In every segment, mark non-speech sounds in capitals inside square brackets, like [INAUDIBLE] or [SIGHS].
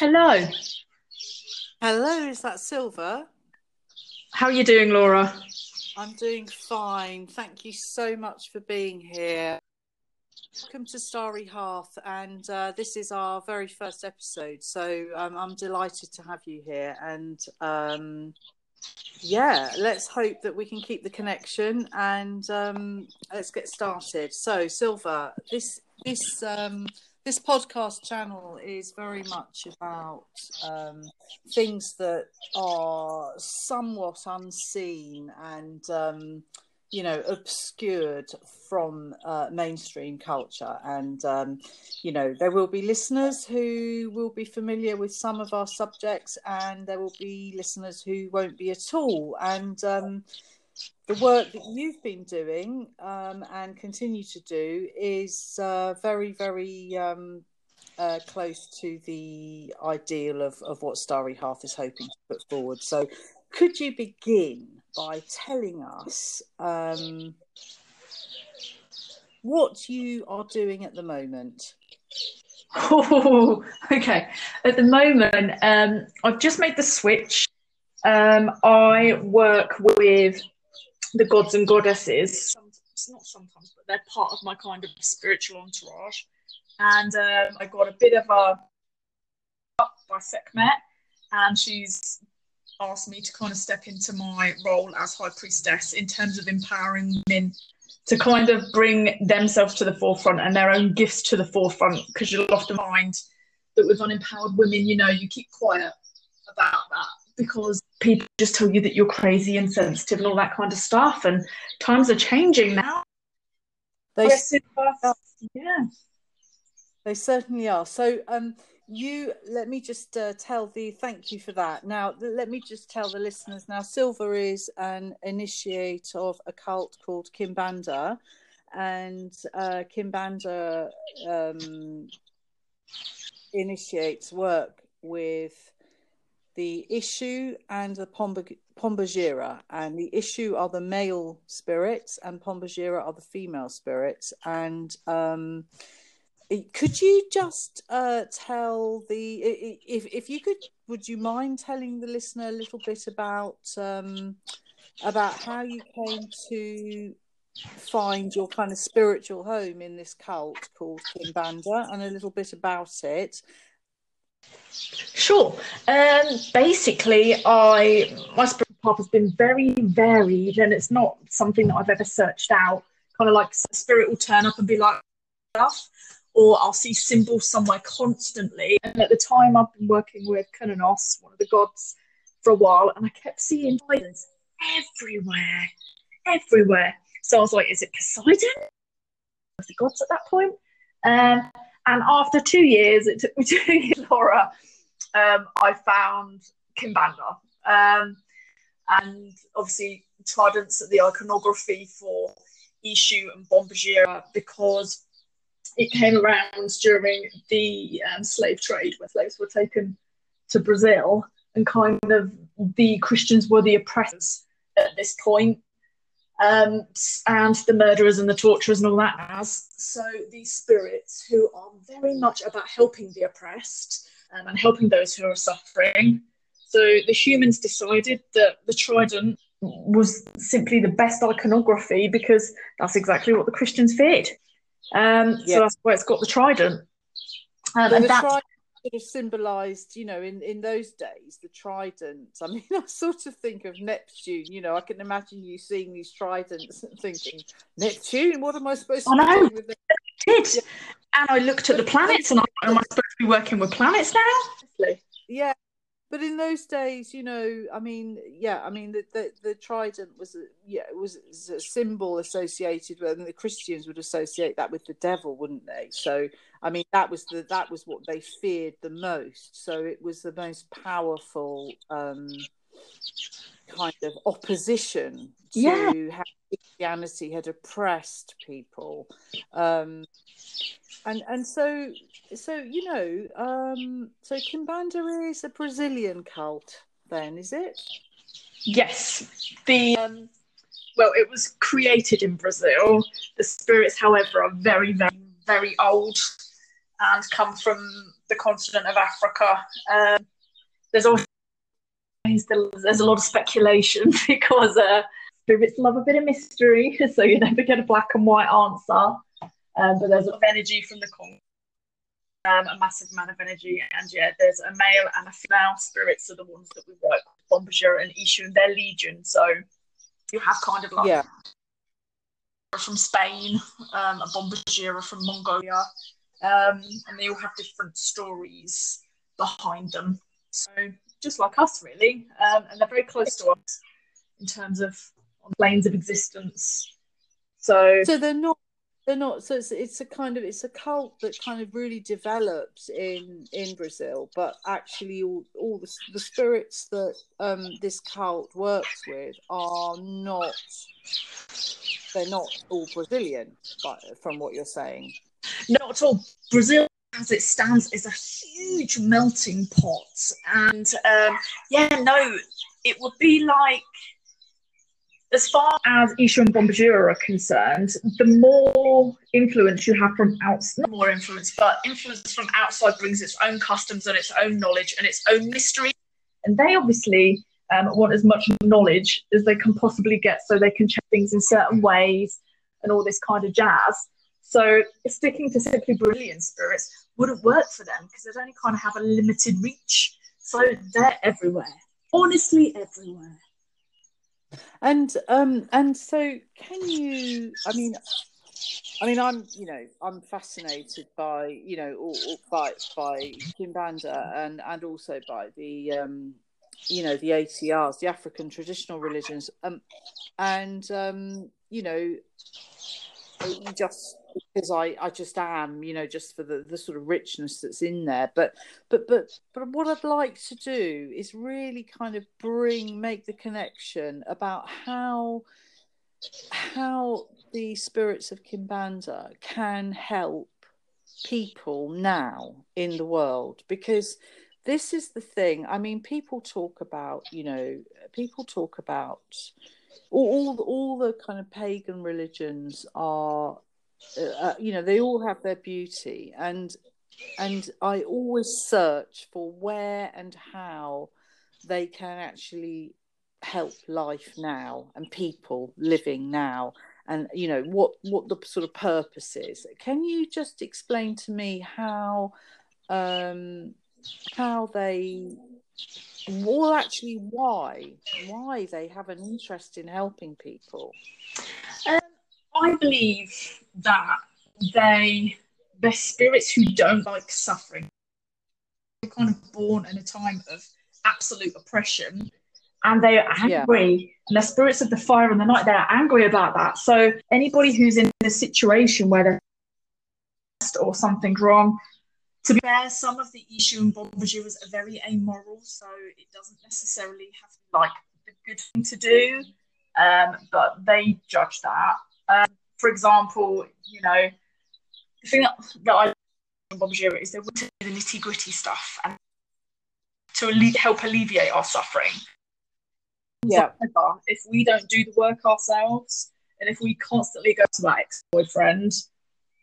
Hello. Hello, is that Silver? How are you doing, Laura? I'm doing fine. Thank you so much for being here. Welcome to Starry Hearth, and uh, this is our very first episode. So um, I'm delighted to have you here, and um, yeah, let's hope that we can keep the connection and um, let's get started. So, Silver, this this um, this podcast channel is very much about um, things that are somewhat unseen and um, you know obscured from uh, mainstream culture. And um, you know there will be listeners who will be familiar with some of our subjects and there will be listeners who won't be at all. And um, the work that you've been doing um, and continue to do is uh, very, very um, uh, close to the ideal of, of what Starry Hearth is hoping to put forward. So, could you begin by telling us um, what you are doing at the moment? Oh, [LAUGHS] okay. At the moment, um, I've just made the switch. Um, I work with the gods and goddesses. It's not sometimes, but they're part of my kind of spiritual entourage. And um, I got a bit of a by Sekhmet, and she's asked me to kind of step into my role as high priestess in terms of empowering women to kind of bring themselves to the forefront and their own gifts to the forefront because you'll often find that with unempowered women you know you keep quiet about that because people just tell you that you're crazy and sensitive and all that kind of stuff. And times are changing now. They yes, yeah, they certainly are. So, um, you let me just uh, tell the thank you for that. Now, let me just tell the listeners. Now, Silver is an initiate of a cult called Kimbanda, and uh, Kimbanda um, initiates work with the Ishu and the Pombajira. And the Ishu are the male spirits, and Pombajira are the female spirits. And um, could you just uh, tell the if if you could, would you mind telling the listener a little bit about um, about how you came to find your kind of spiritual home in this cult called Kimbanda, and a little bit about it, Sure. Um, basically, I my spiritual path has been very varied, and it's not something that I've ever searched out. Kind of like spirit will turn up and be like stuff, or I'll see symbols somewhere constantly. And at the time, I've been working with Cernunnos, one of the gods, for a while, and I kept seeing spiders everywhere, everywhere. So I was like, "Is it Poseidon?" The gods at that point. Um, and after two years, it took me [LAUGHS] two years, Laura, um, I found Kimbanda. Um, and obviously, Trident's at the iconography for Ishu and Pombajira because it came around during the um, slave trade where slaves were taken to Brazil and kind of the Christians were the oppressors at this point um, and the murderers and the torturers and all that as. So these spirits who are very much about helping the oppressed um, and helping those who are suffering. So the humans decided that the trident was simply the best iconography because that's exactly what the Christians feared. Um, yeah. So that's why it's got the trident. Um, and that's sort of symbolized, you know, in, in those days, the trident. I mean, [LAUGHS] I sort of think of Neptune, you know, I can imagine you seeing these tridents and thinking, Neptune, what am I supposed to I know. do with it? did. Yeah. And I looked at the planets and I am I supposed to be working with planets now? Yeah, but in those days, you know, I mean, yeah, I mean, the the, the trident was, a, yeah, it was a symbol associated with, and the Christians would associate that with the devil, wouldn't they? So, I mean, that was the that was what they feared the most. So it was the most powerful um, kind of opposition to yeah. how Christianity had oppressed people. Um, and and so so you know um so kimbanda is a brazilian cult then is it yes the um well it was created in brazil the spirits however are very very very old and come from the continent of Africa. Um, there's always there's a lot of speculation [LAUGHS] because uh, spirits love a bit of mystery, [LAUGHS] so you never get a black and white answer. Um, but there's a lot of energy from the con- um, a massive amount of energy, and yeah, there's a male and a female. Spirits are the ones that we work with, Bombajira and Ishu, and their legion. So you have kind of like Yeah. from Spain, um, a Bombajira from Mongolia, um, and they all have different stories behind them. So just like us, really, um, and they're very close to us in terms of planes of existence. So So they're not. They're not. So it's, it's a kind of it's a cult that kind of really develops in in Brazil, but actually all all the, the spirits that um, this cult works with are not. They're not all Brazilian, but from what you're saying. not at all. Brazil, as it stands, is a huge melting pot, and um, yeah, no, it would be like. As far as Ishu and Bombajira are concerned, the more influence you have from outside, not more influence, but influence from outside brings its own customs and its own knowledge and its own mystery. And they obviously um, want as much knowledge as they can possibly get so they can check things in certain ways and all this kind of jazz. So sticking to simply Brazilian spirits wouldn't work for them because they'd only kind of have a limited reach. So they're everywhere. Honestly, everywhere. And um and so can you? I mean, I mean, I'm you know I'm fascinated by you know all, all, by by Kimbanda and and also by the um you know the ATRs, the African traditional religions, um and um you know just because I, I just am, you know, just for the, the sort of richness that's in there. But but but but what I'd like to do is really kind of bring make the connection about how how the spirits of Kimbanda can help people now in the world because this is the thing. I mean, people talk about, you know, people talk about all all, all the kind of pagan religions are uh, you know they all have their beauty and and i always search for where and how they can actually help life now and people living now and you know what what the sort of purpose is. Can you just explain to me how um how they well actually why why they have an interest in helping people I believe that they, they're spirits who don't like suffering. They're kind of born in a time of absolute oppression and they are Yeah. angry and they're spirits of the fire and the night. They're angry about that. So anybody who's in a situation where they're or something's wrong, to be fair, some of the Ishu and Bombajiras are very amoral, so it doesn't necessarily have to be like the good thing to do, um, but they judge that. Um, for example, you know, the thing that, that I like about Bombajira is they want to do the nitty gritty stuff and to alle- help alleviate our suffering. yeah However, if we don't do the work ourselves, and if we constantly go to that ex-boyfriend,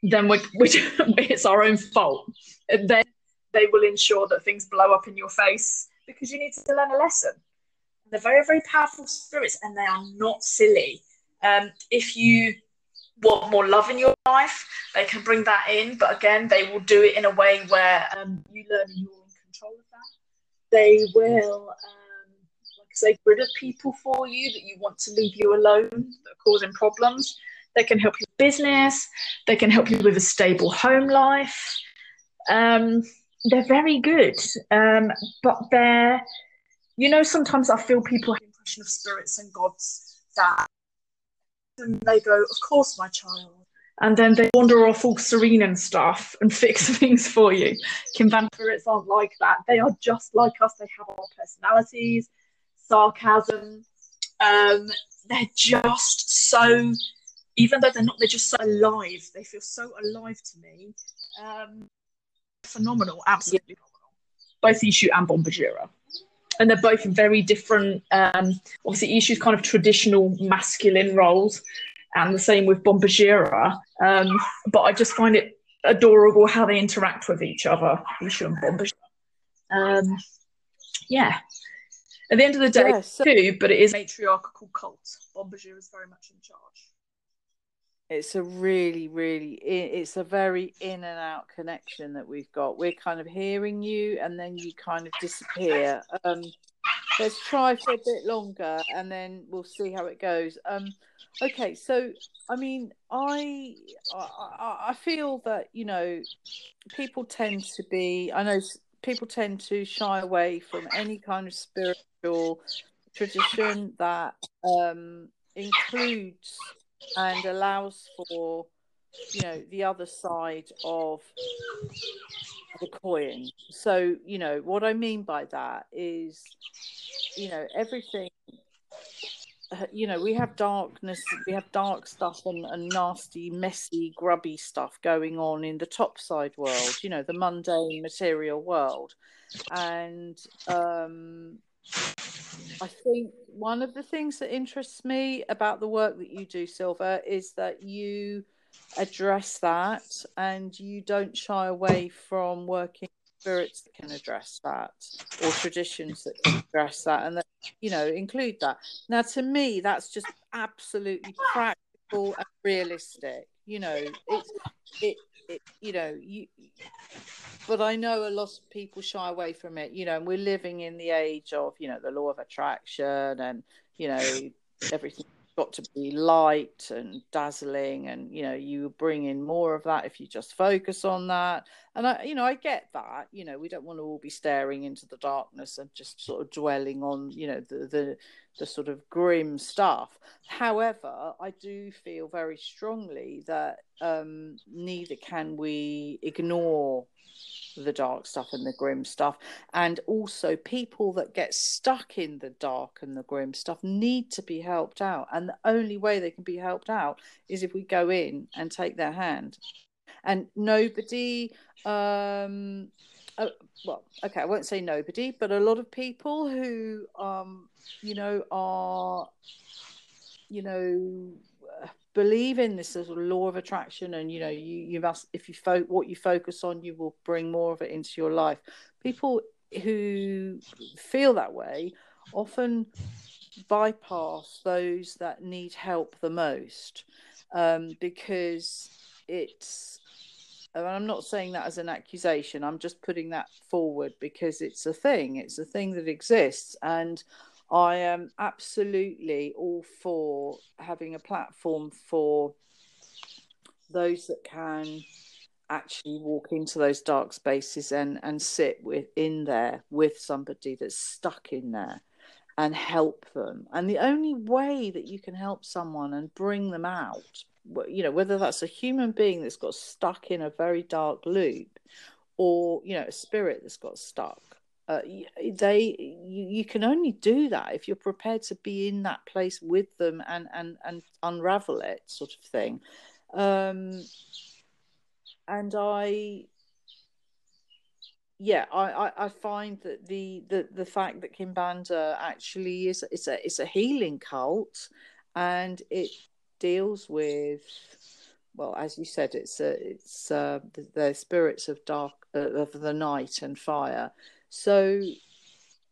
then we we [LAUGHS] it's our own fault. And then they will ensure that things blow up in your face because you need to learn a lesson. They're very, very powerful spirits, and they are not silly. Um, if you want more love in your life, they can bring that in. But again, they will do it in a way where um, you learn you're in control of that. They will, um, like I say, rid of people for you that you want to leave you alone that are causing problems. They can help you with business. They can help you with a stable home life. Um, they're very good, um, but they're, you know, sometimes I feel people have the impression of spirits and gods that and they go, Of course, my child. And then they wander off all serene and stuff and [LAUGHS] fix things for you. Kimvan spirits aren't like that. They are just like us. They have our personalities, sarcasm. Um, they're just so, even though they're not, they're just so alive. They feel so alive to me. Um, phenomenal, absolutely phenomenal. Both Ishu and Bombajira and they're both very different. Um, obviously, Ishu's kind of traditional masculine roles, and the same with Bombajira. Um, but I just find it adorable how they interact with each other, Ishu and Bombage. Um, yeah. At the end of the day, yeah, so- too, but it is a matriarchal cult. Pombajira is very much in charge. It's a really, really, it's a very in and out connection that we've got. We're kind of hearing you, and then you kind of disappear. Um, let's try for a bit longer, and then we'll see how it goes. Um, okay, so I mean, I, I, I feel that you know, people tend to be. I know people tend to shy away from any kind of spiritual tradition that um, includes and allows for you know the other side of the coin. So you know what i mean by that is you know everything you know we have darkness we have dark stuff and, and nasty messy grubby stuff going on in the top side world you know the mundane material world. And um I think one of the things that interests me about the work that you do, Silver, is that you address that and you don't shy away from working spirits that can address that or traditions that can address that and that you know include that. Now to me that's just absolutely practical and realistic you know it's it, it you know you but I know a lot of people shy away from it, you know, and we're living in the age of, you know, the law of attraction and, you know, everything got to be light and dazzling and you know you bring in more of that if you just focus on that. And i you know i get that you know we don't want to all be staring into the darkness and just sort of dwelling on you know the the, the sort of grim stuff. However i do feel very strongly that um neither can we ignore the dark stuff and the grim stuff. And also, people that get stuck in the dark and the grim stuff need to be helped out. And the only way they can be helped out is if we go in and take their hand. And nobody, um, uh, well, okay, I won't say nobody, but a lot of people who, um, you know, are, you know, believe in this sort of law of attraction and you know you you must if you fo- what you focus on you will bring more of it into your life. People who feel that way often bypass those that need help the most um, because it's and I'm not saying that as an accusation I'm just putting that forward because it's a thing. It's a thing that exists. And I am absolutely all for having a platform for those that can actually walk into those dark spaces and and sit with in there with somebody that's stuck in there and help them. And the only way that you can help someone and bring them out you know whether that's a human being that's got stuck in a very dark loop or you know a spirit that's got stuck uh, they you, you can only do that if you're prepared to be in that place with them and and and unravel it sort of thing. Um and i yeah I, I i find that the the the fact that kimbanda actually is it's a it's a healing cult and it deals with well as you said it's it's uh the, the spirits of dark uh, of the night and fire so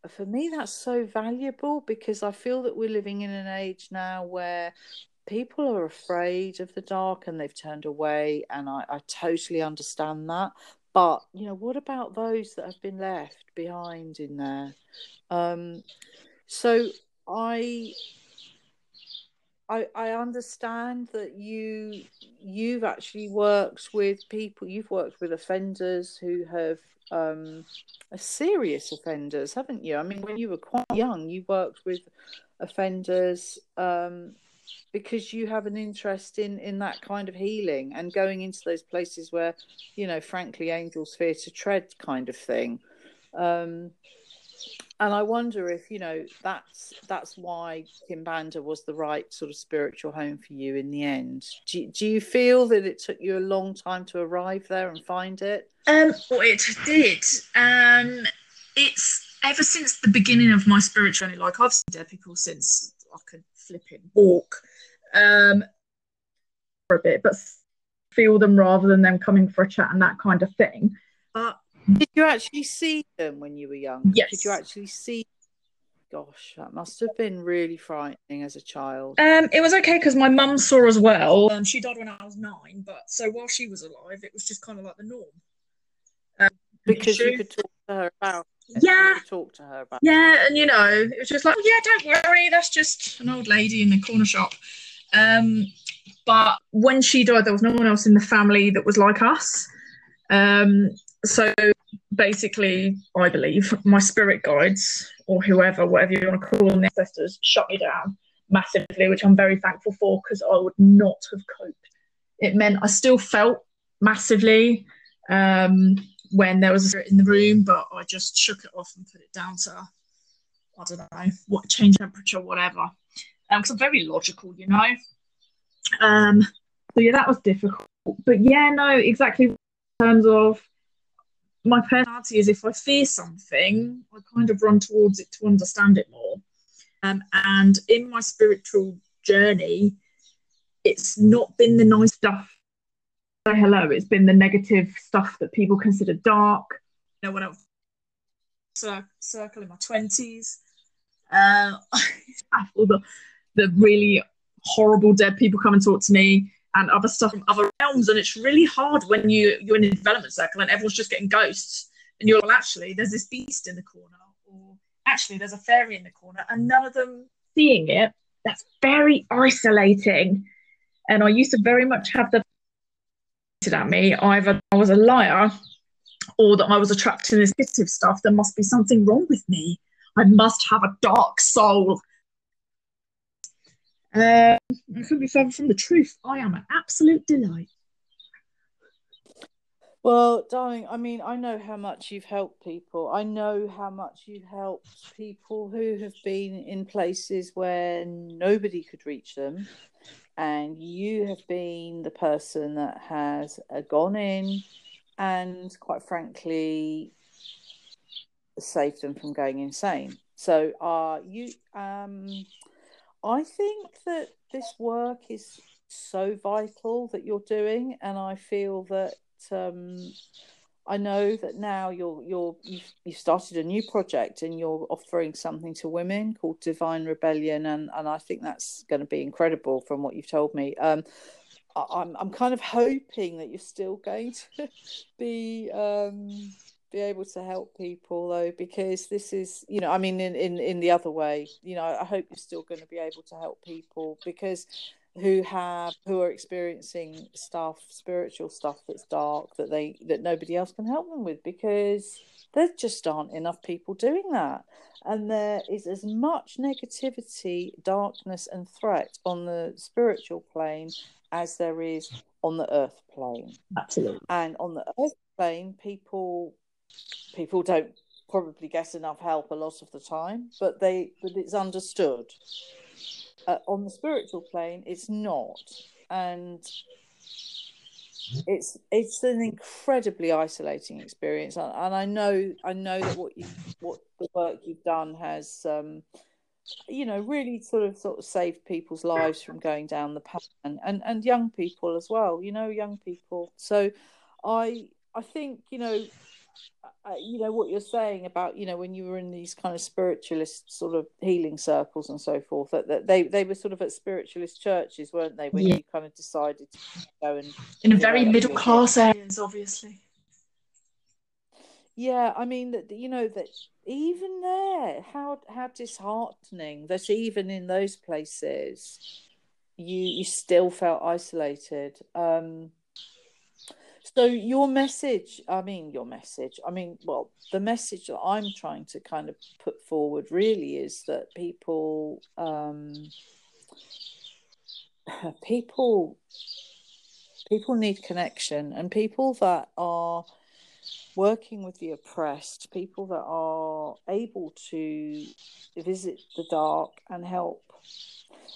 for me, that's so valuable because I feel that we're living in an age now where people are afraid of the dark and they've turned away, and I, I totally understand that. But you know, what about those that have been left behind in there? Um, so I I, I understand that you you've actually worked with people you've worked with offenders who have um, serious offenders, haven't you? I mean, when you were quite young, you worked with offenders um, because you have an interest in in that kind of healing and going into those places where, you know, frankly, angels fear to tread, kind of thing. Um, and I wonder if you know that's that's why Kimbanda was the right sort of spiritual home for you in the end. Do, do you feel that it took you a long time to arrive there and find it? Um, well, it did. Um, it's ever since the beginning of my spiritual journey. Like I've seen dead people since I could flip it walk, um, for a bit, but feel them rather than them coming for a chat and that kind of thing. Did you actually see them when you were young? Yes. Did you actually see? Gosh, that must have been really frightening as a child. Um, it was okay because my mum saw as well. Um, she died when I was nine, but so while she was alive, it was just kind of like the norm. Um, because you could talk to her about it. Yeah. Talk to her about Yeah, and you know, it was just like, oh, yeah, don't worry, that's just an old lady in the corner shop. Um, but when she died, there was no one else in the family that was like us. Um, so basically, I believe my spirit guides or whoever, whatever you want to call them, the ancestors, shut me down massively, which I'm very thankful for because I would not have coped. It meant I still felt massively um, when there was a spirit in the room, but I just shook it off and put it down to, I don't know, what change temperature, whatever. Because I'm very logical, you know. Um, so yeah, that was difficult. But yeah, no, exactly. In terms of my personality is if I fear something, I kind of run towards it to understand it more. Um, and in my spiritual journey, it's not been the nice stuff. Say hello. It's been the negative stuff that people consider dark. You know, when I was cir- circle in my twenties, uh, [LAUGHS] all the the really horrible dead people come and talk to me and other stuff from other realms and it's really hard when you you're in a development circle and everyone's just getting ghosts and you're well, actually there's this beast in the corner or actually there's a fairy in the corner and none of them seeing it that's very isolating. And i used to very much have the at me either i was a liar or that i was attracting this negative stuff there must be something wrong with me. I must have a dark soul um, I couldn't be further from the truth. I am an absolute delight. Well, darling, I mean, I know how much you've helped people. I know how much you've helped people who have been in places where nobody could reach them. And you have been the person that has uh, gone in and, quite frankly, saved them from going insane. So, uh, you, um, I think that this work is so vital that you're doing, and I feel that um, I know that now you're you're you've, you've started a new project and you're offering something to women called Divine Rebellion, and and I think that's going to be incredible from what you've told me. Um, I, I'm I'm kind of hoping that you're still going to be um, be able to help people though because this is you know i mean in, in in the other way you know i hope you're still going to be able to help people because who have who are experiencing stuff spiritual stuff that's dark that they that nobody else can help them with because there just aren't enough people doing that and there is as much negativity darkness and threat on the spiritual plane as there is on the earth plane Absolutely. and on the earth plane people people don't probably get enough help a lot of the time, but they but it's understood. Uh, on the spiritual plane, it's not, and it's it's an incredibly isolating experience. And, I know I know that what you what the work you've done has. Um, you know, really sort of sort of saved people's lives from going down the path, and, and and young people as well. You know, young people. So, I I think you know uh, you know what you're saying about you know when you were in these kind of spiritualist sort of healing circles and so forth that, that they they were sort of at spiritualist churches weren't they when Yeah. you kind of decided to go and In a very middle class areas, obviously. yeah i mean that you know that even there how how disheartening that even in those places you you still felt isolated um so your message i mean your message i mean well the message that i'm trying to kind of put forward really is that people um [SIGHS] people people need connection and people that are working with the oppressed people that are able to visit the dark and help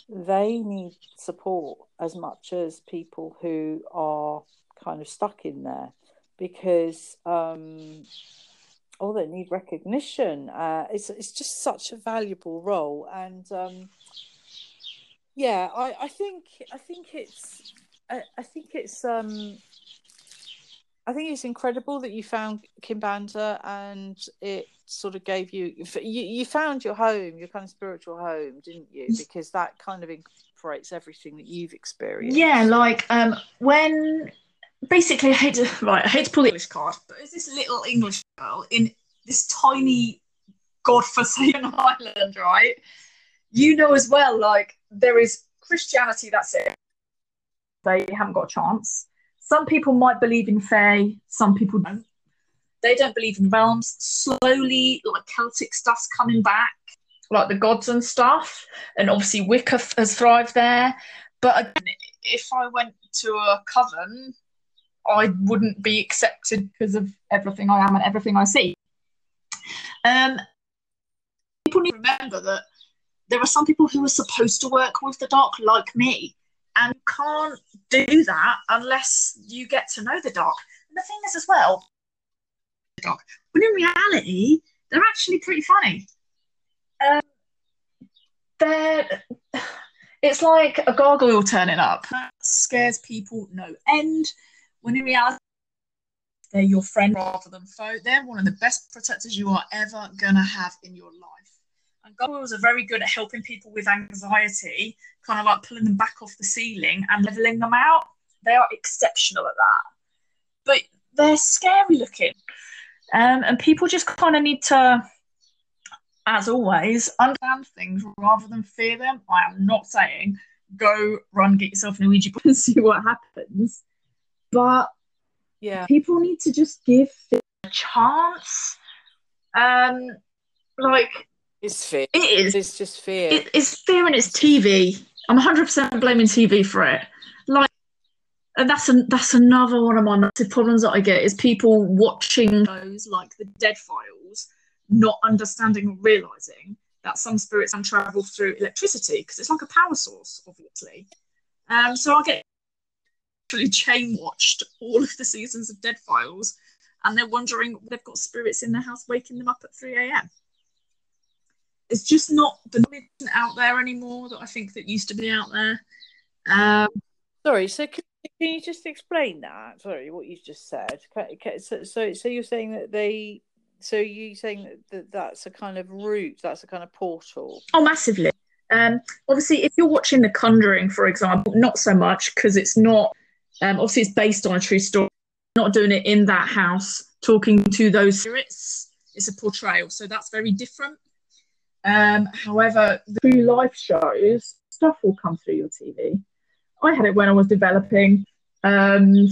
they need support as much as people who are kind of stuck in there because um oh they need recognition uh it's it's just such a valuable role and um yeah i i think i think it's I, I think it's um I think it's incredible that you found Kimbanda and it sort of gave you, you you found your home, your kind of spiritual home, didn't you? Because that kind of incorporates everything that you've experienced. Yeah, like um when basically I hate to right, I hate to pull the English card, but it's this little English girl in this tiny godforsaken [LAUGHS] island, right? You know as well, like there is Christianity, that's it. They haven't got a chance. Some people might believe in Fae, some people don't. They don't believe in realms. Slowly, like Celtic stuff's coming back, like the gods and stuff. And obviously, Wicca has thrived there. But again, if I went to a coven, I wouldn't be accepted because of everything I am and everything I see. Um, people need to remember that there are some people who are supposed to work with the dark, like me, and can't do that unless you get to know the dark. And the thing is, as well, dark, when in reality, they're actually pretty funny. Um, they're, it's like a gargoyle turning up. That scares people no end. When in reality, they're your friend rather than foe. They're one of the best protectors you are ever gonna have in your life. And gargoyles are very good at helping people with anxiety, kind of like pulling them back off the ceiling and leveling them out. They are exceptional at that. But they're scary looking. Um, and people just kind of need to, as always, understand things rather than fear them. I am not saying go run, get yourself an Ouija board and [LAUGHS] see what happens. But Yeah. people need to just give it a chance. Um, like It's fear. it is It's just fear. it, it's fear and it's TV. I'm 100% blaming TV for it. Like, and that's an, that's another one of my massive problems that I get is people watching shows like the Dead Files, not understanding or realizing that some spirits can travel through electricity because it's like a power source, obviously. Um, so I get actually chain watched all of the seasons of Dead Files, and they're wondering they've got spirits in their house waking them up at 3 a.m it's just not the knowledge out there anymore that I think that used to be out there. Um, Sorry, so can, can you just explain that? Sorry, what you just said. So, so, so you're saying that they, so you saying that, that that's a kind of route, that's a kind of portal. oh, massively. Um, obviously, if you're watching The Conjuring, for example, not so much because it's not. Um, obviously, it's based on a true story. Not doing it in that house, talking to those spirits. It's a portrayal, so that's very different. Um, however, the true life shows stuff will come through your TV. I had it when I was developing. Um,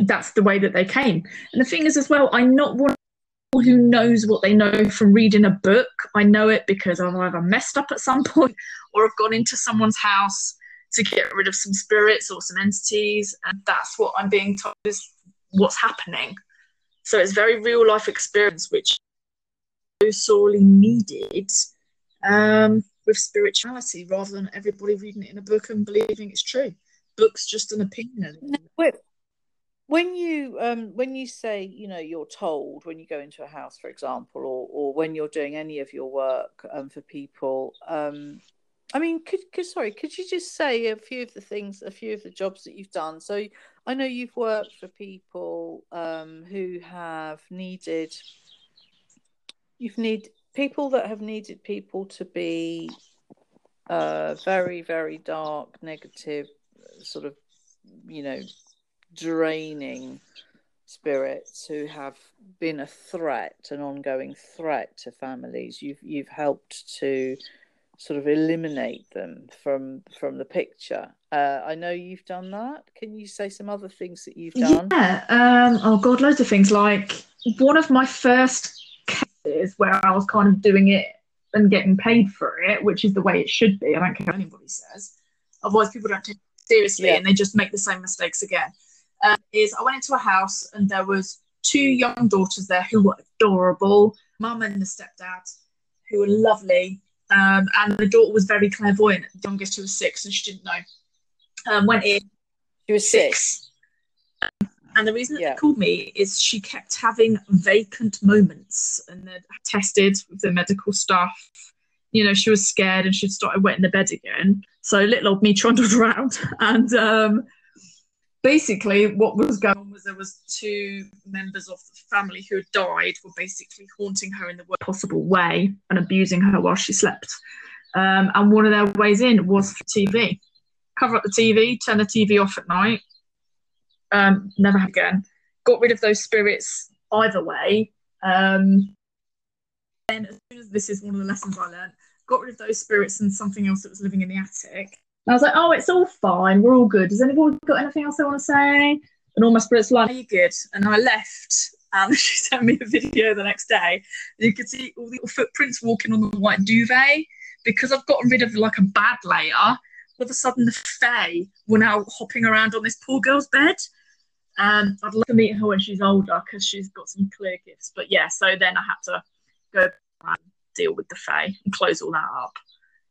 that's the way that they came. And the thing is, as well, I'm not one who knows what they know from reading a book. I know it because I've either messed up at some [LAUGHS] point or I've gone into someone's house to get rid of some spirits or some entities, and that's what I'm being told is what's happening. So it's very real life experience, which is so sorely needed um, with spirituality rather than everybody reading it in a book and believing it's true. Book's just an opinion. When you um when you say you know you're told when you go into a house for example or or when you're doing any of your work um for people um i mean could, could sorry could you just say a few of the things a few of the jobs that you've done so i know you've worked for people um who have needed you've need people that have needed people to be uh very very dark negative sort of you know draining spirits who have been a threat, an ongoing threat to families. You've you've helped to sort of eliminate them from from the picture. Uh, I know you've done that. Can you say some other things that you've done? Yeah. Um, oh God, loads of things. Like one of my first cases where I was kind of doing it and getting paid for it, which is the way it should be. I don't care what anybody says. Otherwise, people don't take it seriously Yeah. and they just make the same mistakes again. Um, is I went into a house and there was two young daughters there who were adorable, mum and the stepdad, who were lovely. Um, and the daughter was very clairvoyant. The youngest, who was six, and she didn't know. Um, went in, She was sick. six. And the reason that Yeah. they called me is she kept having vacant moments and they'd tested with the medical staff. You know, she was scared and she started wetting the bed again. So little old me trundled [LAUGHS] around and um, basically what was going there was two members of the family who had died were basically haunting her in the worst possible way and abusing her while she slept um, and one of their ways in was for tv cover up the tv turn the tv off at night um, never again got rid of those spirits either way um, and as soon as this is one of the lessons i learned got rid of those spirits and something else that was living in the attic I was like, oh, it's all fine. We're all good. Does anyone got anything else they want to say? And all my spirits were like, are you good? And I left. And [LAUGHS] she sent me a video the next day. You could see all the footprints walking on the white duvet. Because I've gotten rid of like a bad layer, all of a sudden the Fae were now hopping around on this poor girl's bed. Um, I'd love to meet her when she's older because she's got some clear gifts. But yeah, so then I had to go and deal with the Fae and close all that up.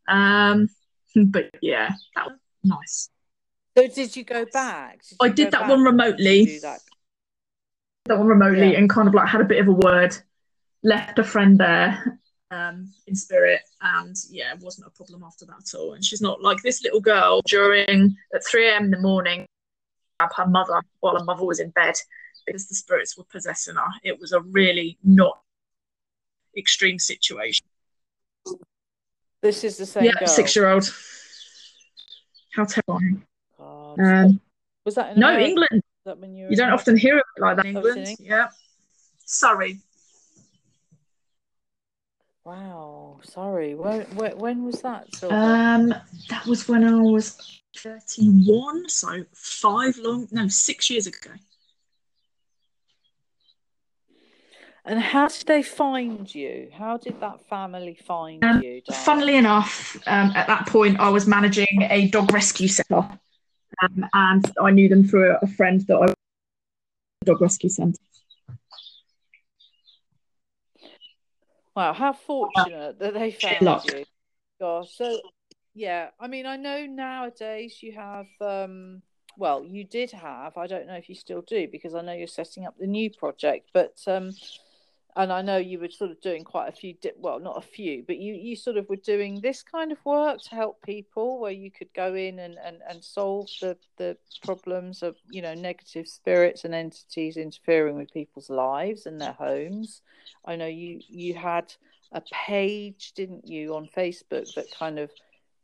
Um, [LAUGHS] but yeah, that was nice. So did you go back? Did I did that one remotely. That? that? one remotely yeah. and kind of like had a bit of a word, left a friend there um, in spirit, and yeah, it wasn't a problem after that at all. And she's not like this little girl during at 3 a.m. in the morning, her mother while her mother was in bed because the spirits were possessing her. It was a really not extreme situation. This is the same yeah, six year old. How terrifying. Um, was that no America? England? That when you, you don't often hear it like that in England. In yeah. Sorry. Wow, sorry. When, when, was that? Silver? Um, that was when I was thirty-one, so five long, no, six years ago. And how did they find you? How did that family find um, you? Funnily enough, um, at that point, I was managing a dog rescue centre, um, and I knew them through a friend that I dog rescue centre. Wow, how fortunate that they found Luck. you. Gosh, so yeah, I mean, I know nowadays you have. Um, well, you did have. I don't know if you still do because I know you're setting up the new project, but um, and I know you were sort of doing quite a few, di- well, not a few, but you, you sort of were doing this kind of work to help people where you could go in and, and, and solve the, the problems of, you know, negative spirits and entities interfering with people's lives and their homes. I know you, you had a page, didn't you, on Facebook that kind of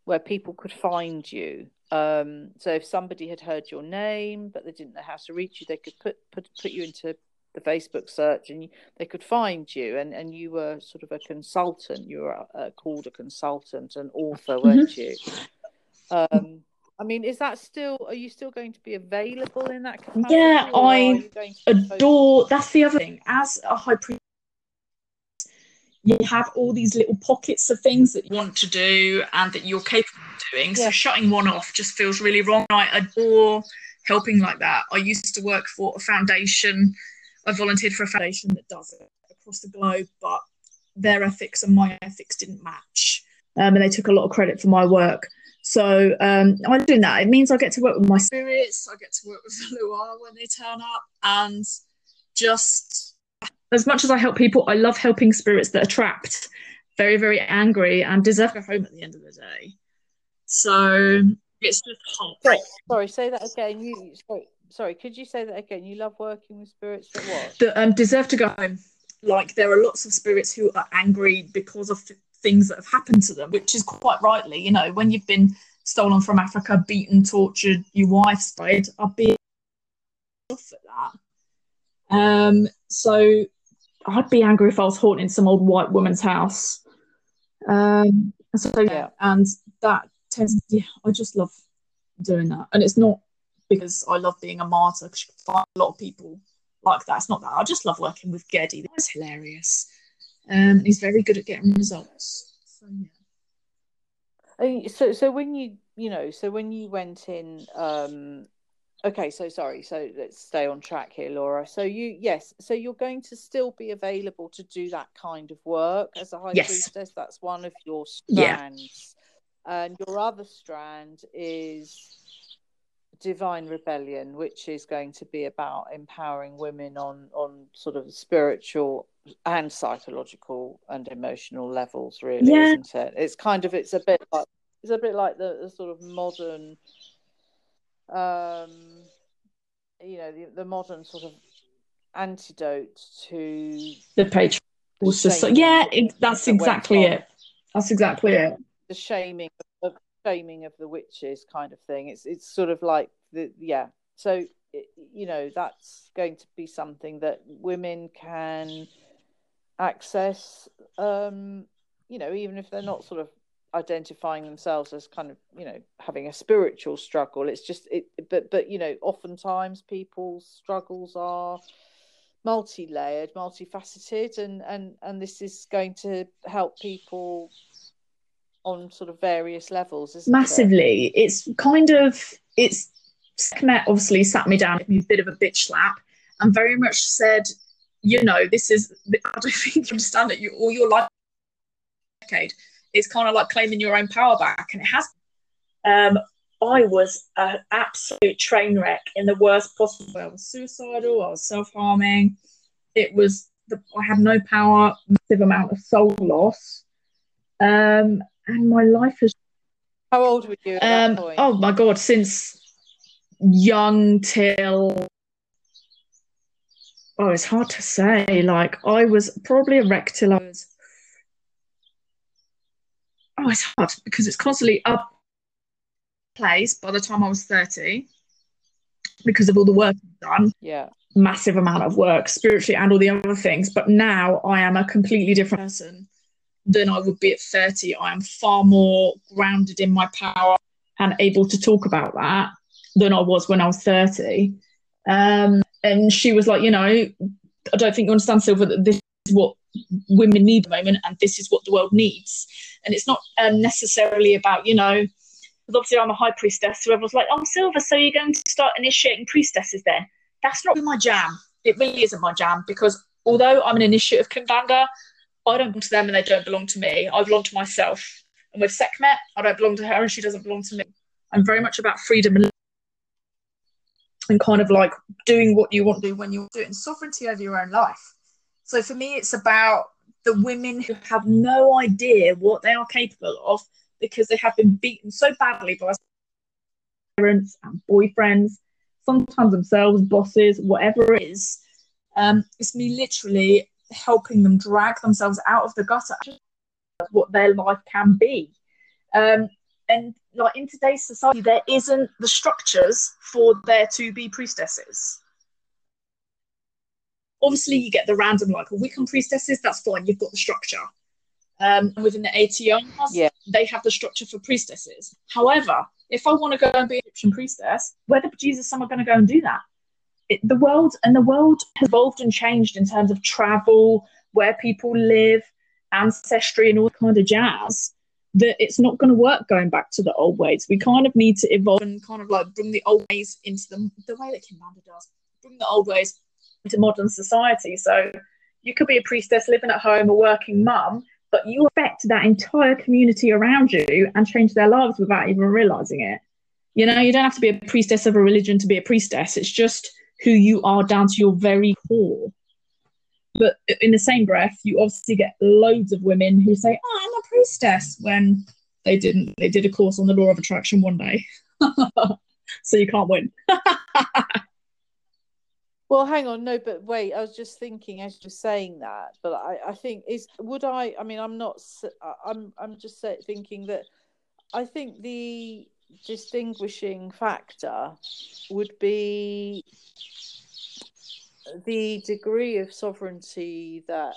where people could find you. Um, so if somebody had heard your name but they didn't know how to reach you, they could put put put you into the Facebook search and they could find you. And, and you were sort of a consultant. You were uh, called a consultant, an author, mm-hmm. weren't you? Um, I mean, is that still? Are you still going to be available in that capacity? Yeah, I adore. That's the other thing. As a high priest, you have all these little pockets of things that you want to do and that you're capable of doing. Yeah. So shutting one off just feels really wrong. I adore helping like that. I used to work for a foundation I volunteered for a foundation that does it across the globe, but their ethics and my ethics didn't match. Um, and they took a lot of credit for my work. So um, I'm doing that. It means I get to work with my spirits, I get to work with [LAUGHS] the Loa when they turn up, and just as much as I help people, I love helping spirits that are trapped, very, very angry, and deserve a home at the end of the day. So it's just hard. Sorry, say that again. You sorry, sorry, could you say that again? You love working with spirits that what? That um, deserve to go home. Like there are lots of spirits who are angry because of things that have happened to them, which is quite rightly, you know, when you've been stolen from Africa, beaten, tortured, your wife's died, I'd be off at that. Um, so I'd be angry if I was haunting some old white woman's house. Um, so yeah, and that tends, To, yeah, I just love doing that, and it's not because I love being a martyr because you can find a lot of people like that. It's not that. I just love working with Geddy. He's hilarious. Um, he's very good at getting results. So yeah. So so when you you know so when you went in um okay so sorry so let's stay on track here Laura so you yes so you're going to still be available to do that kind of work as a high yes. priestess that's one of your strands yeah. and your other strand is divine rebellion which is going to be about empowering women on on sort of spiritual and psychological and emotional levels really yeah. isn't it it's kind of it's a bit like it's a bit like the, the sort of modern um you know the, the modern sort of antidote to the patriarchal society. Yeah, it, that's exactly it. That's exactly it. The shaming shaming of the witches kind of thing. It's it's sort of like the yeah. So you know that's going to be something that women can access. Um, you know, even if they're not sort of identifying themselves as kind of you know having a spiritual struggle it's just it but but you know oftentimes people's struggles are multi-layered multifaceted and and and this is going to help people on sort of various levels massively it? it's kind of it's Sekhmet obviously sat me down a bit of a bitch slap and very much said you know this is [LAUGHS] i don't think you understand that you all your life decade it's kind of like claiming your own power back, and it has. Um, I was an absolute train wreck in the worst possible way. I was suicidal. I was self harming. It was the, I had no power, massive amount of soul loss, um, and my life has. How old were you um, Oh my god! Since young till oh, it's hard to say. Like I was probably a wreck till I was oh, it's hard because it's constantly up place by the time I was 30 because of all the work I've done. Yeah. Massive amount of work spiritually and all the other things. But now I am a completely different person than I would be at 30. I am far more grounded in my power and able to talk about that than I was when I was 30. Um, and she was like, you know, I don't think you understand, Silver, that this is what women need at the moment and this is what the world needs and it's not um, necessarily about you know because obviously i'm a high priestess so everyone's like oh silver so you're going to start initiating priestesses then that's not my jam it really isn't my jam because although i'm an initiate of Kimbanda, i don't belong to them and they don't belong to me. I belong to myself. And with sekhmet i don't belong to her and she doesn't belong to me. I'm very much about freedom and and kind of like doing what you want to do when you do it and sovereignty over your own life. So for me, it's about the women who have no idea what they are capable of because they have been beaten so badly by parents and boyfriends, sometimes themselves, bosses, whatever it is. Um, it's me literally helping them drag themselves out of the gutter what their life can be. Um, and like in today's society, there isn't the structures for there to be priestesses obviously you get the random like Wiccan priestesses, that's fine, you've got the structure. Um, within the ATRs, yeah. they have the structure for priestesses. However, if I want to go and be an Egyptian priestess, where the Jesus am I going to go and do that? It, the world and the world has evolved and changed in terms of travel, where people live, ancestry, and all kind of jazz. That it's not going to work going back to the old ways. We kind of need to evolve and kind of like bring the old ways into the the way that Kimbanda does. Bring the old ways into modern society. So you could be a priestess living at home, a working mum, but you affect that entire community around you and change their lives without even realizing it. You know, you don't have to be a priestess of a religion to be a priestess. It's just who you are down to your very core. But in the same breath, you obviously get loads of women who say, oh, I'm a priestess, when they didn't. They did a course on the law of attraction one day. [LAUGHS] so you can't win. [LAUGHS] Well, hang on, no, but wait. I was just thinking as you're saying that, but I, I think is would I? I mean, I'm not. I'm. I'm just thinking that I think the distinguishing factor would be the degree of sovereignty that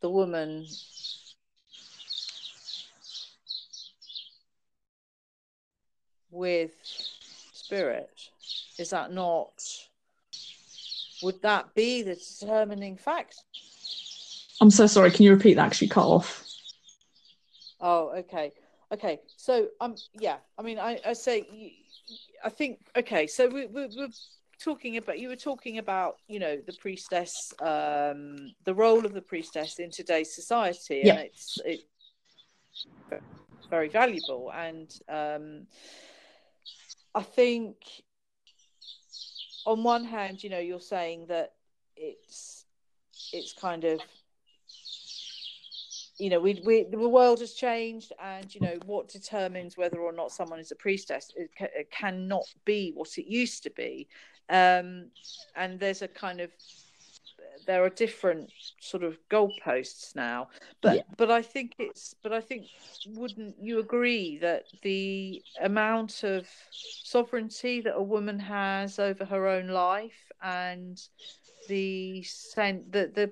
the woman with spirit is that not would that be the determining factor? I'm so sorry. Can you repeat that? Actually, cut off. Oh, okay, okay. So, um, yeah. I mean, I, I say, I think, okay. So we, we, we're talking about. You were talking about, you know, the priestess, um, the role of the priestess in today's society, yeah. and it's it very valuable. And um, I think on one hand, you know, you're saying that it's it's kind of you know, we, we the world has changed, and you know what determines whether or not someone is a priestess it, ca- it cannot be what it used to be, um, and there's a kind of there are different sort of goalposts now but yeah. but i think it's but i think wouldn't you agree that the amount of sovereignty that a woman has over her own life and the sense that the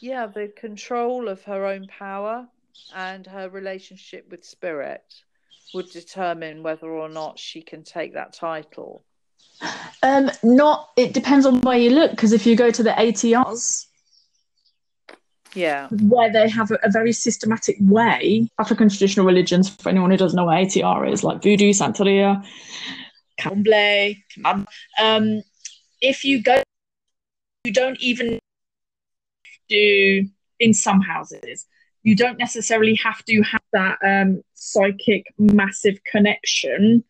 yeah the control of her own power and her relationship with spirit would determine whether or not she can take that title um, not. It depends on where you look. Because if you go to the ATRs, yeah, where they have a, a, very systematic way, African traditional religions. For anyone who doesn't know what ATR is, like Voodoo, Santeria, Candomblé, um, if you go, you don't even do in some houses. You don't necessarily have to have that um, psychic massive connection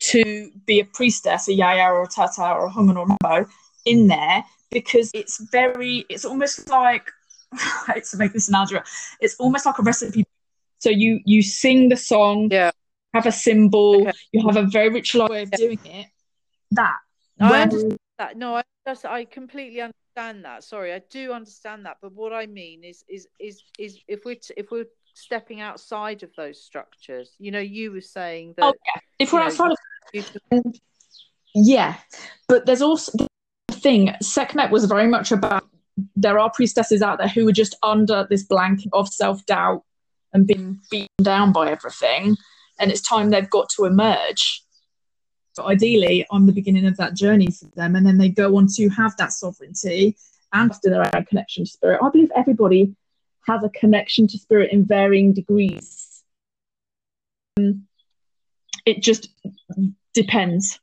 to be a priestess, a yaya or a tata or a hungan or mambo in there because it's very, it's almost like, [LAUGHS] I hate to make this analogy, it's almost like a recipe. So you you sing the song, yeah, have a symbol, okay. you have a very ritual way of doing it. That. I understand that. No, I just, I completely understand that. Sorry, I do understand that. But what I mean is, is, is, is if we're t- if we're stepping outside of those structures. You know, you were saying that. Oh, yeah. If we're outside know, of. Yeah. But there's also the thing, Sekhmet was very much about there are priestesses out there who are just under this blanket of self doubt and being mm. beaten down by everything. And it's time they've got to emerge. But ideally, on the beginning of that journey for them, and then they go on to have that sovereignty and after their own connection to spirit. I believe everybody has a connection to spirit in varying degrees. Um, it just depends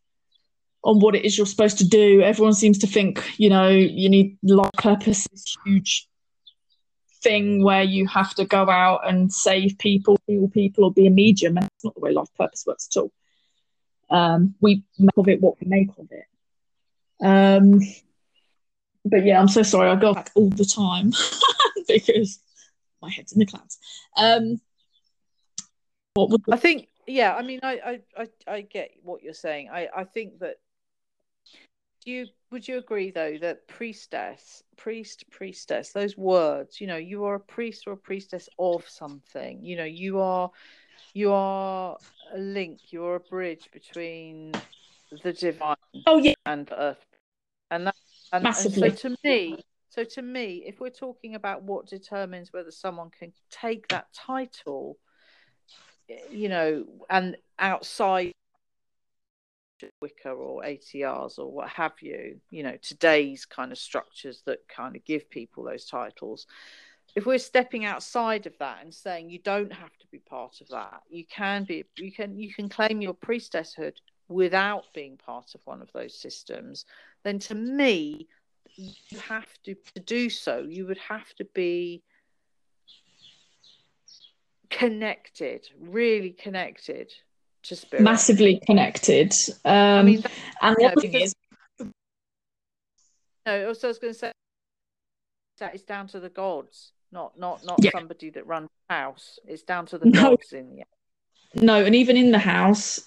on what it is you're supposed to do. Everyone seems to think, you know, you need life purpose, this huge thing where you have to go out and save people, heal people, or be a medium. And that's not the way life purpose works at all. Um, we make of it what we make of it. Um, but yeah, I'm so sorry. I go back all the time [LAUGHS] because my head's in the clouds. Um, what would I think? Yeah, I mean, I, I, I, I get what you're saying. I, I think that. Do you would you agree though that priestess, priest, priestess, those words, you know, you are a priest or a priestess of something. You know, you are, you are a link. You're a bridge between the divine. Oh yeah, and earth, and that and, Massively. and so to me, so to me, if we're talking about what determines whether someone can take that title, eh, you know, and outside Wicca or ATRs or what have you, you know, today's kind of structures that kind of give people those titles. If we're stepping outside of that and saying you don't have to be part of that, you can be, you can, you can claim your priestesshood without being part of one of those systems, then to me, you have to, to do so you would have to be connected really connected to spirit. Massively connected. Um I mean, and the other thing is no also i was going to say that it's down to the gods not not not yeah. somebody that runs the house it's down to the no. gods in the no and even in the house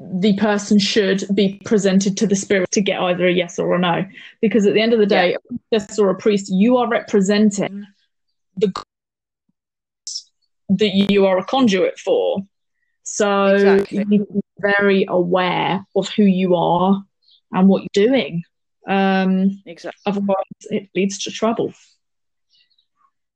the person should be presented to the spirit to get either a yes or a no. Because at the end of the day, yeah. a priestess or a priest, you are representing the that you are a conduit for. So exactly. you need to be very aware of who you are and what you're doing. Um, exactly. Otherwise, it leads to trouble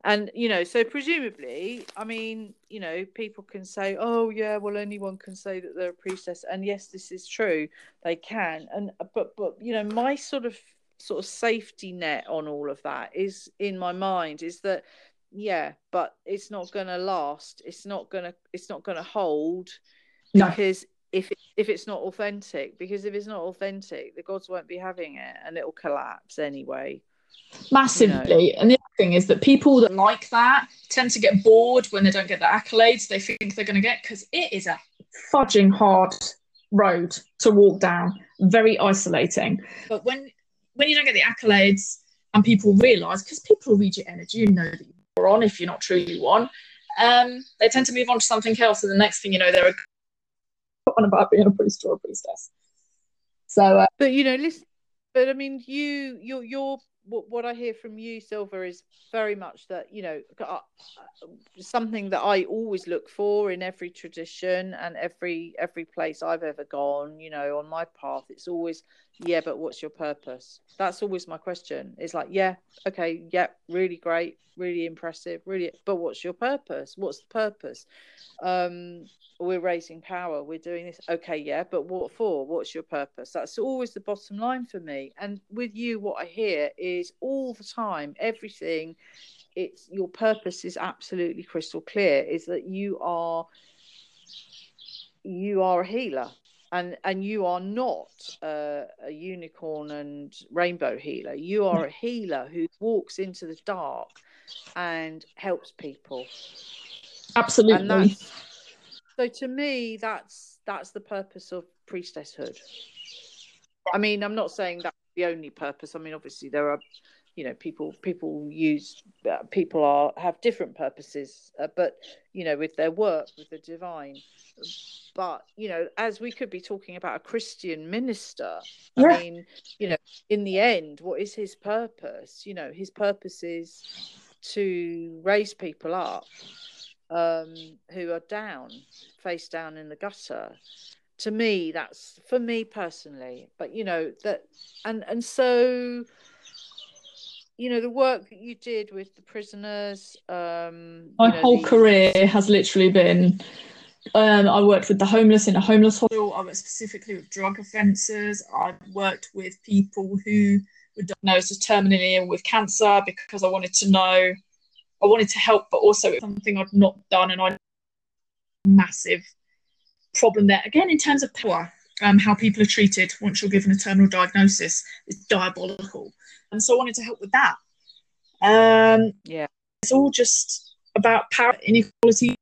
and you know so presumably i mean you know people can say oh yeah well anyone can say that they're a priestess. And yes this is true they can. And uh, but but you know my sort of sort of safety net on all of that is in my mind is that yeah but it's not going to last. It's not going to it's not going to hold no. because if it, if it's not authentic because if it's not authentic the gods won't be having it and it'll collapse anyway massively. You know. And the other thing is that people that like that tend to get bored when they don't get the accolades they think they're going to get because it is a fudging hard road to walk down, very isolating. But when when you don't get the accolades and people realise, because people read your energy and know that you're on if you're not truly one. Um, they tend to move on to something else, and the next thing you know, they're [LAUGHS] on about being a priest or a priestess. So, uh, but you know, listen. But I mean, you, you're, you're what, what I hear from you, Silver, is very much that you know something that I always look for in every tradition and every every place I've ever gone. You know, on my path, it's always yeah, but what's your purpose? That's always my question. It's like yeah, okay, yeah, really great, really impressive, really, but what's your purpose? What's the purpose? Um, we're raising power, we're doing this. Okay, yeah, but what for? What's your purpose? That's always the bottom line for me. And with you, what I hear is all the time, everything, it's your purpose is absolutely crystal clear, is that you are you are a healer and and you are not a unicorn and rainbow healer you are a healer who walks into the dark and helps people absolutely so to me, that's that's the purpose of priestesshood. I mean, I'm not saying that's the only purpose. I mean, obviously there are, you know, people people use uh, people are have different purposes, uh, but you know, with their work with the divine. But you know, as we could be talking about a Christian minister, yeah. I mean, you know, in the end, what is his purpose? You know, his purpose is to raise people up um, who are down, face down in the gutter. To me, that's for me personally. But you know that, and and so, you know, the work that you did with the prisoners. Um, My know, whole the... career has literally been. Um, I worked with the homeless in a homeless hospital. I worked specifically with drug offences. I worked with people who were diagnosed as terminally ill with cancer because I wanted to know I wanted to help, but also something I'd not done, and I massive problem there. Again, in terms of power, um, how people are treated once you're given a terminal diagnosis is diabolical, and so I wanted to help with that. Um, yeah, it's all just about power inequality.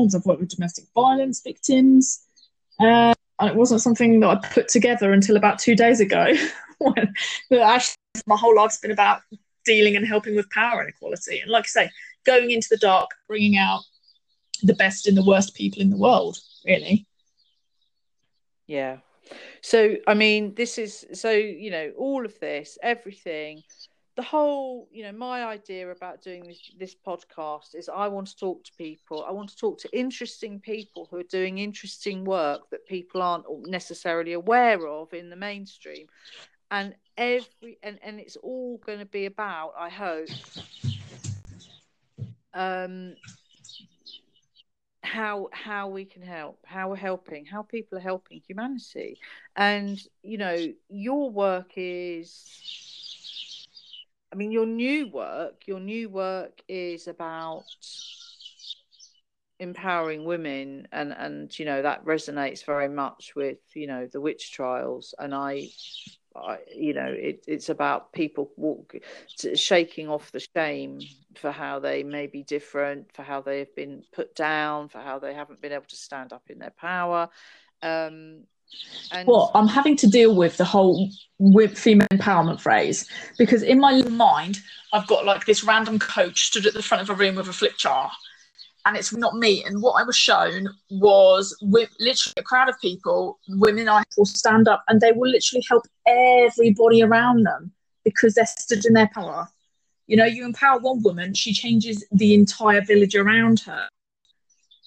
I've worked with domestic violence victims. Uh, and it wasn't something that I put together until about two days ago. [LAUGHS] when, actually, my whole life's been about dealing and helping with power inequality. And like I say, going into the dark, bringing out the best and the worst people in the world, really. Yeah. So, I mean, this is so, you know, all of this, everything, the whole, you know, my idea about doing this, this podcast is I want to talk to people. I want to talk to interesting people who are doing interesting work that people aren't necessarily aware of in the mainstream and every and and it's all going to be about i hope um how how we can help how we're helping how people are helping humanity. And you know your work is i mean your new work your new work is about empowering women and and you know that resonates very much with you know the witch trials. And i you know, it, it's about people walk, shaking off the shame for how they may be different, for how they have been put down, for how they haven't been able to stand up in their power. Um, and well, I'm having to deal with the whole with female empowerment phrase because in my mind, I've got like this random coach stood at the front of a room with a flip chart and it's not me. And what I was shown was with literally a crowd of people, women I will stand up and they will literally help everybody around them because they're stood in their power. You know, you empower one woman, she changes the entire village around her.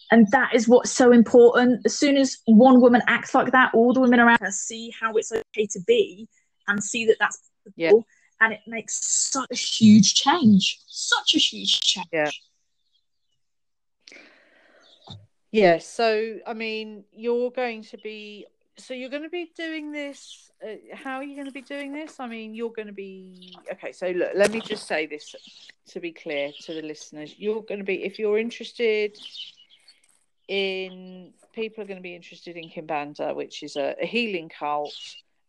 And that is what's so important. As soon as one woman acts like that, all the women around her see how it's okay to be and see that that's possible. Yeah. And it makes such a huge change. Such a huge change. Yeah. Yeah, so I mean, you're going to be so you're going to be doing this. Uh, how are you going to be doing this? I mean, you're going to be okay. So look, let me just say this to be clear to the listeners. You're going to be if you're interested in people are going to be interested in Kimbanda, which is a, a healing cult,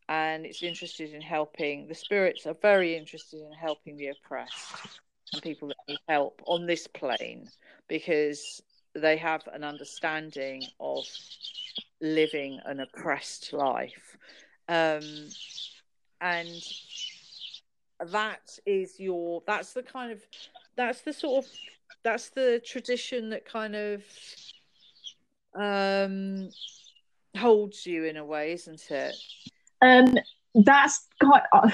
and it's interested in helping. The spirits are very interested in helping the oppressed and people that need help on this plane because they have an understanding of living an oppressed life. Um, and that is your that's the kind of that's the sort of that's the tradition that kind of um holds you in a way, isn't it? Um, that's quite. Uh,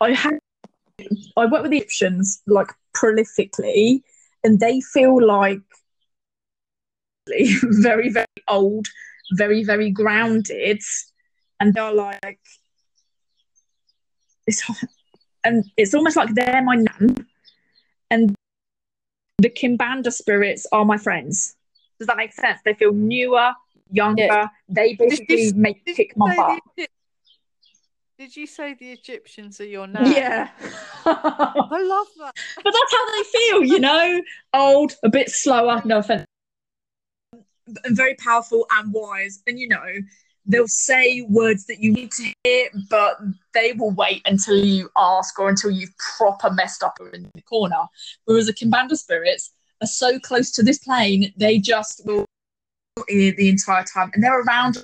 I had. I work with Egyptians like prolifically, and they feel like [LAUGHS] very, very old, very, very grounded, and they're like, it's, and it's almost like they're my nan, and the Kimbanda spirits are my friends. Does that make sense? They feel newer, younger. Yeah. They basically you, make kick my butt. The, did you say the Egyptians are your nan? Yeah. I love that. [LAUGHS] But that's how they feel, you know? Old, a bit slower, no offense. And very powerful and wise. And you know, they'll say words that you need to hear, but they will wait until you ask or until you've proper messed up in the corner. Whereas the Kimbanda spirits are so close to this plane, they just will ear the entire time and they're around.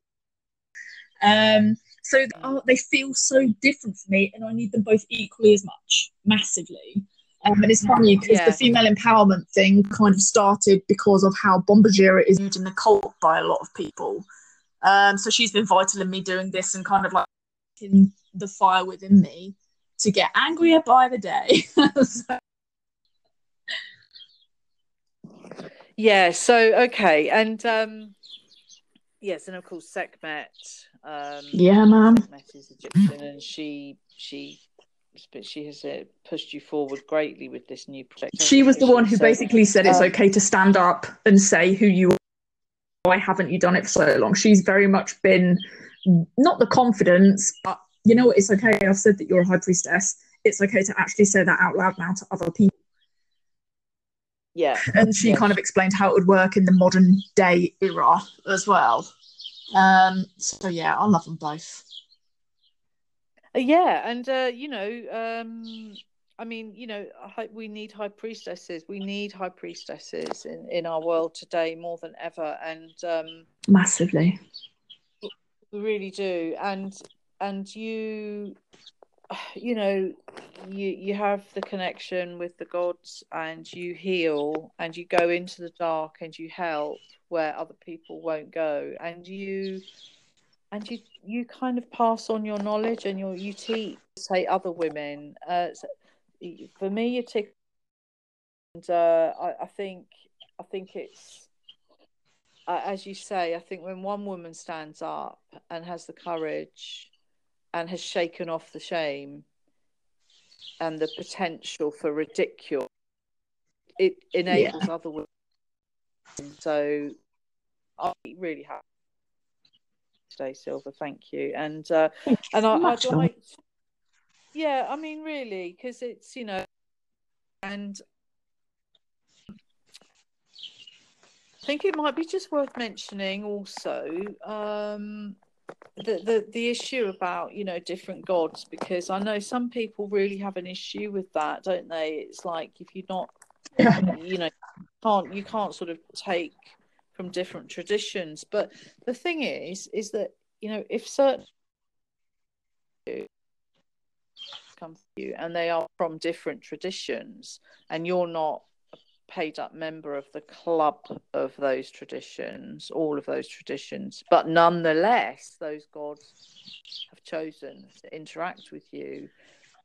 Um, so oh, they feel so different for me, and I need them both equally as much, massively. Um, and it's funny because yeah. the female empowerment thing kind of started because of how Pombajira is used in the cult by a lot of people. Um, so she's been vital in me doing this and kind of like in the fire within me to get angrier by the day. so. [LAUGHS] Yeah. So okay, and um, yes, and of course Sekhmet. Um, yeah, ma'am. Sekhmet is Egyptian, and she she but she has uh, pushed you forward greatly with this new project. She was the one who so, basically said it's um, okay to stand up and say who you are why haven't you done it for so long? She's very much been not the confidence, but you know what? It's okay. I've said that you're a high priestess. It's okay to actually say that out loud now to other people. Yeah. And she yeah. kind of explained how it would work in the modern day era as well. Um, so yeah, I love them both. Uh, yeah, and uh, you know, um, I mean, you know, we need high priestesses. We need high priestesses in, in our world today more than ever, and um, massively. We really do, and and you, [SIGHS] you know, you you have the connection with the gods, and you heal, and you go into the dark, and you help where other people won't go, and you and you you kind of pass on your knowledge and you you teach say other women uh, for me, you tick. And uh, I, I think I think it's uh, as you say. I think when one woman stands up and has the courage and has shaken off the shame and the potential for ridicule, it enables yeah. other women. So I really happy today, Silver. Thank you. And uh, and I, I'd like yeah, I mean, really, because it's you know, and I think it might be just worth mentioning also um, the, the the issue about you know different gods because I know some people really have an issue with that, don't they? It's like if you're not, you know, can't you can't sort of take from different traditions. But the thing is, is that you know if certain come to you and they are from different traditions and you're not a paid up member of the club of those traditions all of those traditions but nonetheless those gods have chosen to interact with you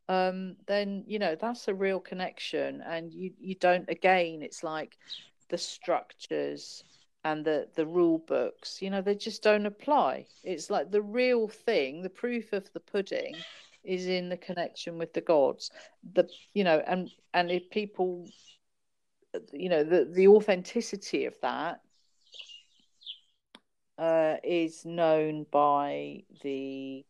um, then you know that's a real connection and you you don't again it's like the structures and the the rule books you know they just don't apply. It's like the real thing the proof of the pudding is in the connection with the gods. The you know and and if people you know the the authenticity of that uh, is known by the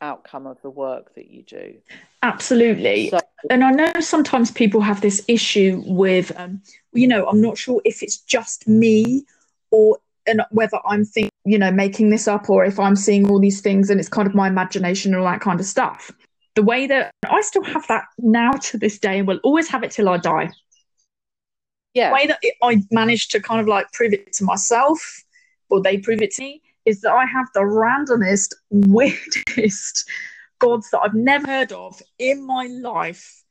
outcome of the work that you do. Absolutely. So, and i know sometimes people have this issue with um, you know i'm not sure if it's just me or and whether i'm thinking you know, making this up or if I'm seeing all these things and it's kind of my imagination and all that kind of stuff. The way that I still have that now to this day and will always have it till I die. Yeah. The way that it, I managed to kind of like prove it to myself or they prove it to me is that I have the randomest, [LAUGHS] weirdest gods that I've never heard of in my life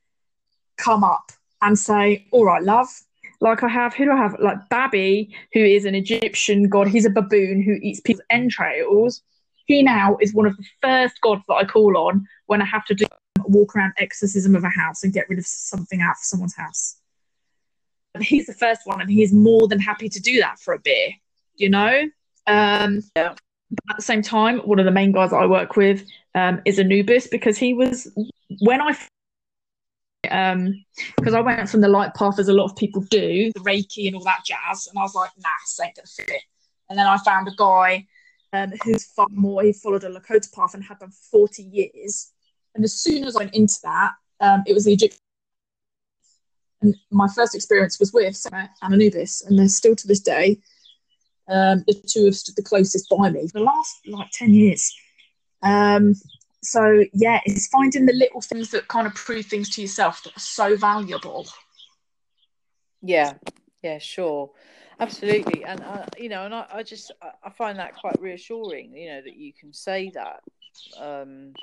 come up and say, All right, love. Like I have, who do I have? Like Babi, who is an Egyptian god. He's a baboon who eats people's entrails. He now is one of the first gods that I call on when I have to do walk around exorcism of a house and get rid of something out of someone's house. And he's the first one, and he's more than happy to do that for a beer, you know? Um, Yeah. but at the same time, one of the main guys I work with um, is Anubis because he was when I um because I went from the light path as a lot of people do, the Reiki and all that jazz, and I was like, nah, this ain't gonna fit. And then I found a guy um, who's far more. He followed a Lakota path and had done for forty years. And as soon as I went into that, um, it was the Egyptian. And my first experience was with and Anubis, and they're still to this day um, the two have stood the closest by me for the last like 10 years. Um, so, yeah, it's finding the little things that kind of prove things to yourself that are so valuable. Yeah, yeah, sure, absolutely, and uh, you know, and I, I just I- find that quite reassuring. You know that you can say that. Um,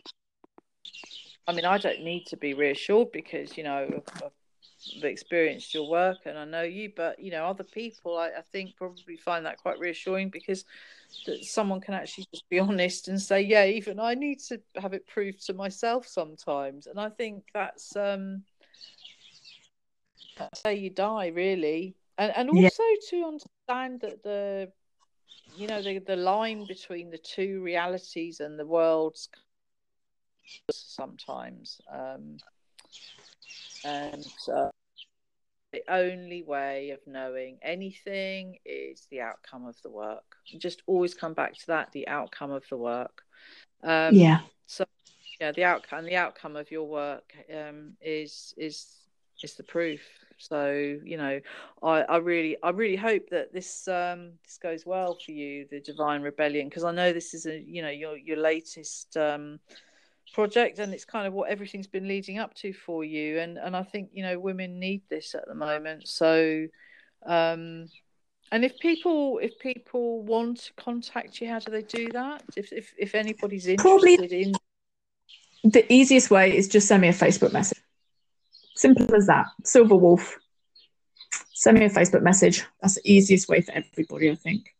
I mean, I don't need to be reassured because you know experienced your work and I know you, but you know, other people I, I think probably find that quite reassuring because that someone can actually just be [LAUGHS] honest and say, yeah, even I need to have it proved to myself sometimes, and I think that's um that's how you die really and and Yeah. also to understand that the you know the the line between the two realities and the worlds sometimes um and uh, the only way of knowing anything is the outcome of the work. Just always come back to that the outcome of the work. Um yeah. So yeah the outcome and the outcome of your work um is is is the proof. So you know i i really i really hope that this um this goes well for you the divine rebellion because i know this is a you know your your latest um project and it's kind of what everything's been leading up to for you and and i think you know women need this at the moment so um and if people if people want to contact you how do they do that if if, if anybody's Probably- interested in The easiest way is just send me a Facebook message. Simple as that. Silver Wolf. Send me a Facebook message. That's the easiest way for everybody, I think.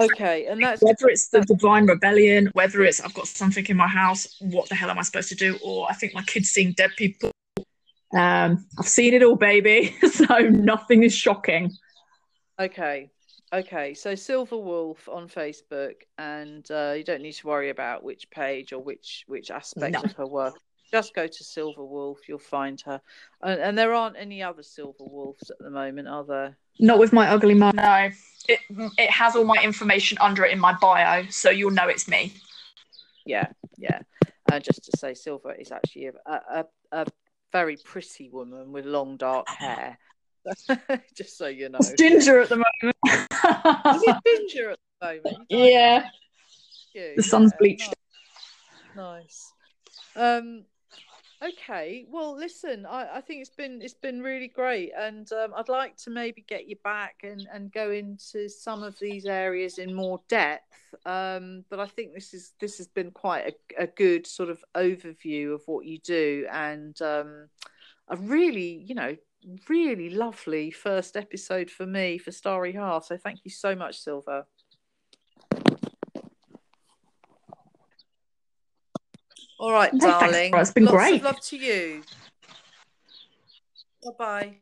Okay, and that's Whether it's the divine rebellion, whether it's I've got something in my house, what the hell am I supposed to do? Or I think my kid's seeing dead people. Um, I've seen it all, baby. [LAUGHS] so nothing is shocking. okay. Okay, so Silver Wolf on Facebook, and uh, you don't need to worry about which page or which which aspect No. of her work. Just go to Silver Wolf, you'll find her. And, and there aren't any other Silver Wolves at the moment, are there? Not with my ugly mum. No. It, it has all my information under it in my bio, so you'll know it's me. Yeah, yeah. And just to say, Silver is actually a, a, a very pretty woman with long dark [LAUGHS] hair. [LAUGHS] just so you know. It's ginger at the Is moment. it [LAUGHS] ginger at the moment? Yeah. you? The sun's Yeah, bleached. Nice. Um, okay. Well, listen, I, I think it's been it's been really great, and um, I'd like to maybe get you back and and go into some of these areas in more depth. Um, but I think this is this has been quite a, a good sort of overview of what you do, and um, a really, you know. Really lovely first episode for me for Starry Heart. So thank you so much, Silver. All right, No, darling. Laura. It's been Lots great. of love to you. Bye bye.